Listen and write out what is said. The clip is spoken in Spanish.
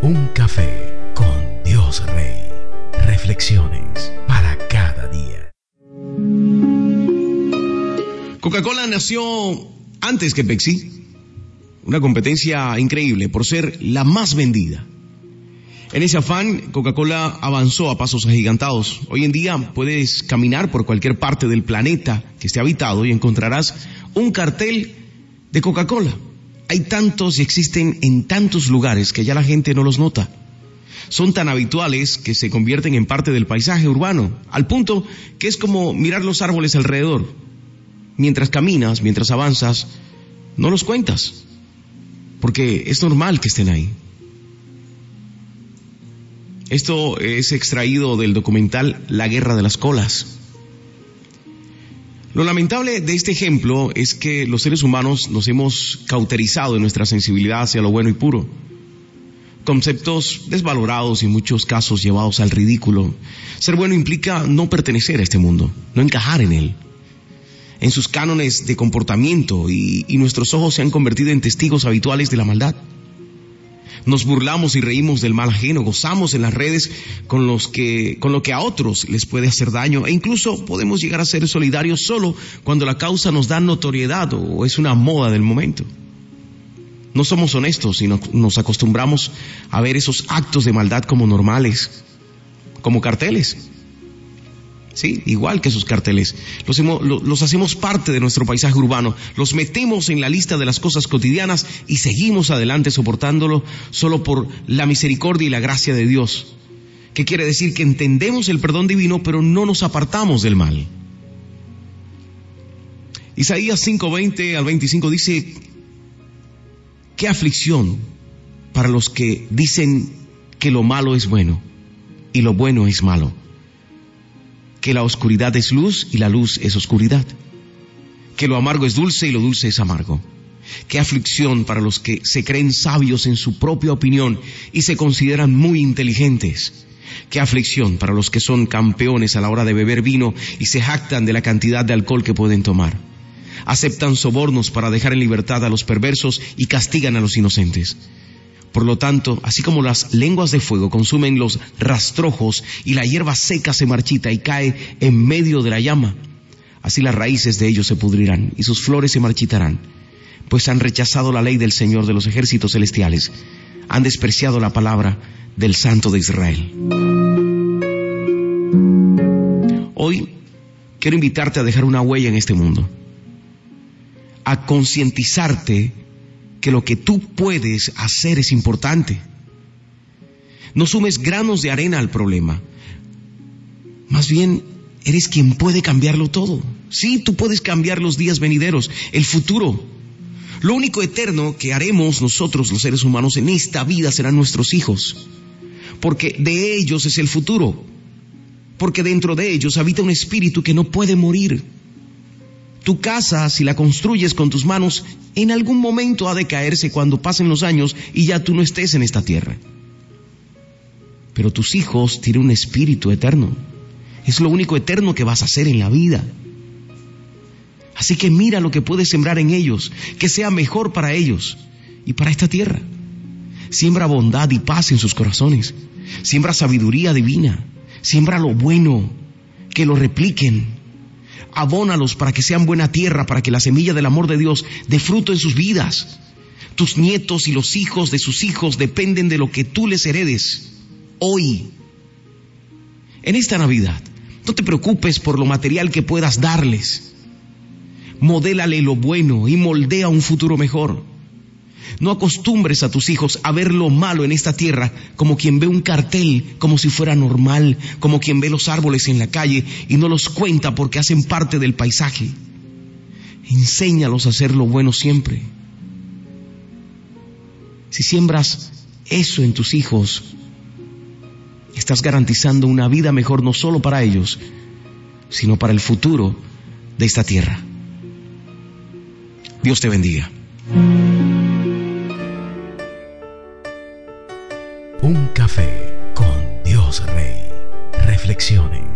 Un café con Dios Rey. Reflexiones para cada día. Coca-Cola nació antes que Pepsi. Una competencia increíble por ser la más vendida. En ese afán, Coca-Cola avanzó a pasos agigantados. Hoy en día puedes caminar por cualquier parte del planeta que esté habitado y encontrarás un cartel de Coca-Cola hay tantos y existen en tantos lugares que ya la gente no los nota. Son tan habituales que se convierten en parte del paisaje urbano, al punto que es como mirar los árboles alrededor. Mientras caminas, mientras avanzas, no los cuentas, porque es normal que estén ahí. Esto es extraído del documental La Guerra de las Colas. Lo lamentable de este ejemplo es que los seres humanos nos hemos cauterizado en nuestra sensibilidad hacia lo bueno y puro. Conceptos desvalorados y en muchos casos llevados al ridículo. Ser bueno implica no pertenecer a este mundo, no encajar en él, en sus cánones de comportamiento y, y nuestros ojos se han convertido en testigos habituales de la maldad. Nos burlamos y reímos del mal ajeno, gozamos en las redes con, los que, con lo que a otros les puede hacer daño e incluso podemos llegar a ser solidarios solo cuando la causa nos da notoriedad o es una moda del momento. No somos honestos y nos acostumbramos a ver esos actos de maldad como normales, como carteles. ¿Sí? Igual que sus carteles. Los, hacemos parte de nuestro paisaje urbano, los metemos en la lista de las cosas cotidianas y seguimos adelante soportándolo solo por la misericordia y la gracia de Dios. ¿Qué quiere decir? Que entendemos el perdón divino, pero no nos apartamos del mal. Isaías 5:20 al 25 dice, qué aflicción para los que dicen que lo malo es bueno y lo bueno es malo que la oscuridad es luz y la luz es oscuridad, que lo amargo es dulce y lo dulce es amargo. Qué aflicción para los que se creen sabios en su propia opinión y se consideran muy inteligentes. Qué aflicción para los que son campeones a la hora de beber vino y se jactan de la cantidad de alcohol que pueden tomar. Aceptan sobornos para dejar en libertad a los perversos y castigan a los inocentes. Por lo tanto, así como las lenguas de fuego consumen los rastrojos y la hierba seca se marchita y cae en medio de la llama, así las raíces de ellos se pudrirán y sus flores se marchitarán, pues han rechazado la ley del Señor de los ejércitos celestiales, han despreciado la palabra del Santo de Israel. Hoy quiero invitarte a dejar una huella en este mundo, a concientizarte que lo que tú puedes hacer es importante. No sumes granos de arena al problema. Más bien, eres quien puede cambiarlo todo. Sí, tú puedes cambiar los días venideros, el futuro. Lo único eterno que haremos nosotros los seres humanos en esta vida serán nuestros hijos. Porque de ellos es el futuro. Porque dentro de ellos habita un espíritu que no puede morir tu casa, si la construyes con tus manos, en algún momento ha de caerse cuando pasen los años y ya tú no estés en esta tierra. Pero tus hijos tienen un espíritu eterno. Es lo único eterno que vas a hacer en la vida. Así que mira lo que puedes sembrar en ellos, que sea mejor para ellos y para esta tierra. Siembra bondad y paz en sus corazones. Siembra sabiduría divina. Siembra lo bueno, que lo repliquen abónalos para que sean buena tierra, para que la semilla del amor de Dios dé fruto en sus vidas. Tus nietos y los hijos de sus hijos dependen de lo que tú les heredes hoy. En esta Navidad, no te preocupes por lo material que puedas darles. Modélale lo bueno y moldea un futuro mejor. No acostumbres a tus hijos a ver lo malo en esta tierra como quien ve un cartel como si fuera normal, como quien ve los árboles en la calle y no los cuenta porque hacen parte del paisaje. Enséñalos a hacer lo bueno siempre. Si siembras eso en tus hijos, estás garantizando una vida mejor no solo para ellos, sino para el futuro de esta tierra. Dios te bendiga. Un café con Dios Rey. Reflexiones